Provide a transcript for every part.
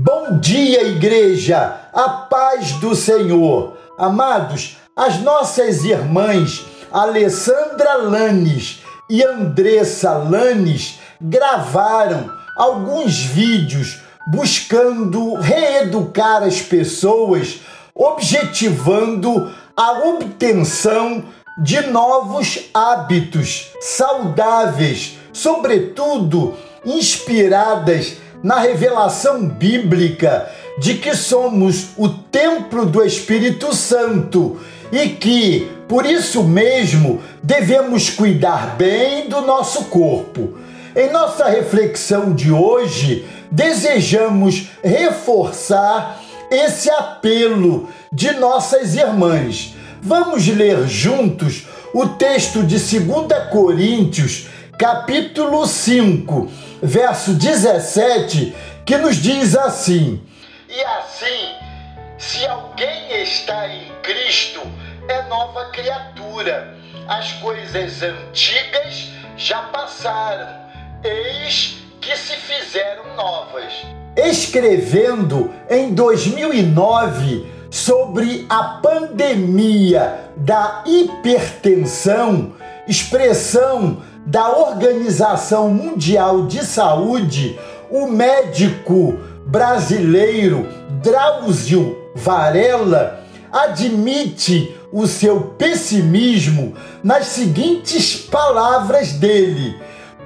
Bom dia, igreja! A paz do Senhor! Amados, as nossas irmãs Alessandra Lanes e Andressa Lanes gravaram alguns vídeos buscando reeducar as pessoas, objetivando a obtenção de novos hábitos saudáveis, sobretudo inspiradas na revelação bíblica de que somos o templo do Espírito Santo e que, por isso mesmo, devemos cuidar bem do nosso corpo. Em nossa reflexão de hoje, desejamos reforçar esse apelo de nossas irmãs. Vamos ler juntos o texto de 2 Coríntios, capítulo 5 verso 17, que nos diz assim: E assim, se alguém está em Cristo, é nova criatura. As coisas antigas já passaram, eis que se fizeram novas. Escrevendo em 2009 sobre a pandemia da hipertensão, expressão da Organização Mundial de Saúde, o médico brasileiro Drauzio Varela admite o seu pessimismo nas seguintes palavras dele: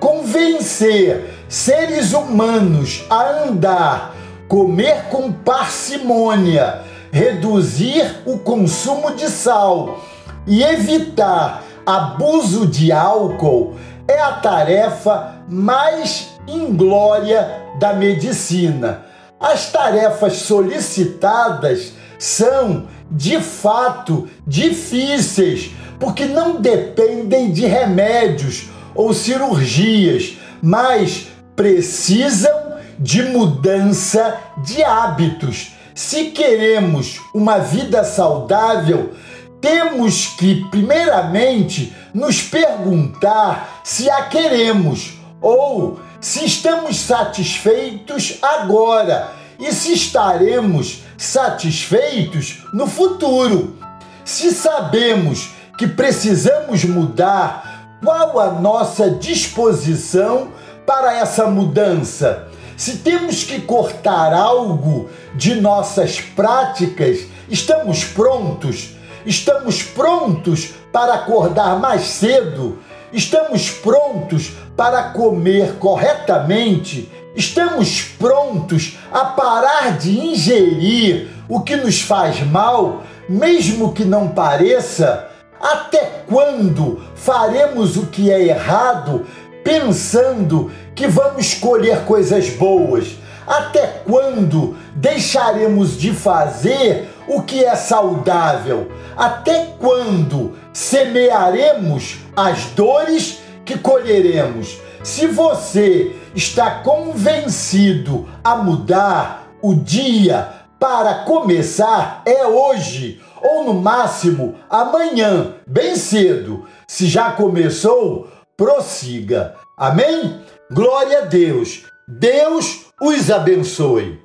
convencer seres humanos a andar, comer com parcimônia, reduzir o consumo de sal e evitar abuso de álcool é a tarefa mais inglória da medicina. As tarefas solicitadas são, de fato, difíceis, porque não dependem de remédios ou cirurgias, mas precisam de mudança de hábitos. Se queremos uma vida saudável, temos que, primeiramente, nos perguntar se a queremos ou se estamos satisfeitos agora e se estaremos satisfeitos no futuro. Se sabemos que precisamos mudar, qual a nossa disposição para essa mudança? Se temos que cortar algo de nossas práticas, estamos prontos? Estamos prontos para acordar mais cedo? Estamos prontos para comer corretamente? Estamos prontos a parar de ingerir o que nos faz mal, mesmo que não pareça? Até quando faremos o que é errado pensando que vamos colher coisas boas? Até quando deixaremos de fazer o que é saudável? Até quando semearemos as dores que colheremos? Se você está convencido a mudar, o dia para começar é hoje, ou no máximo amanhã, bem cedo. Se já começou, prossiga. Amém? Glória a Deus. Deus os abençoe.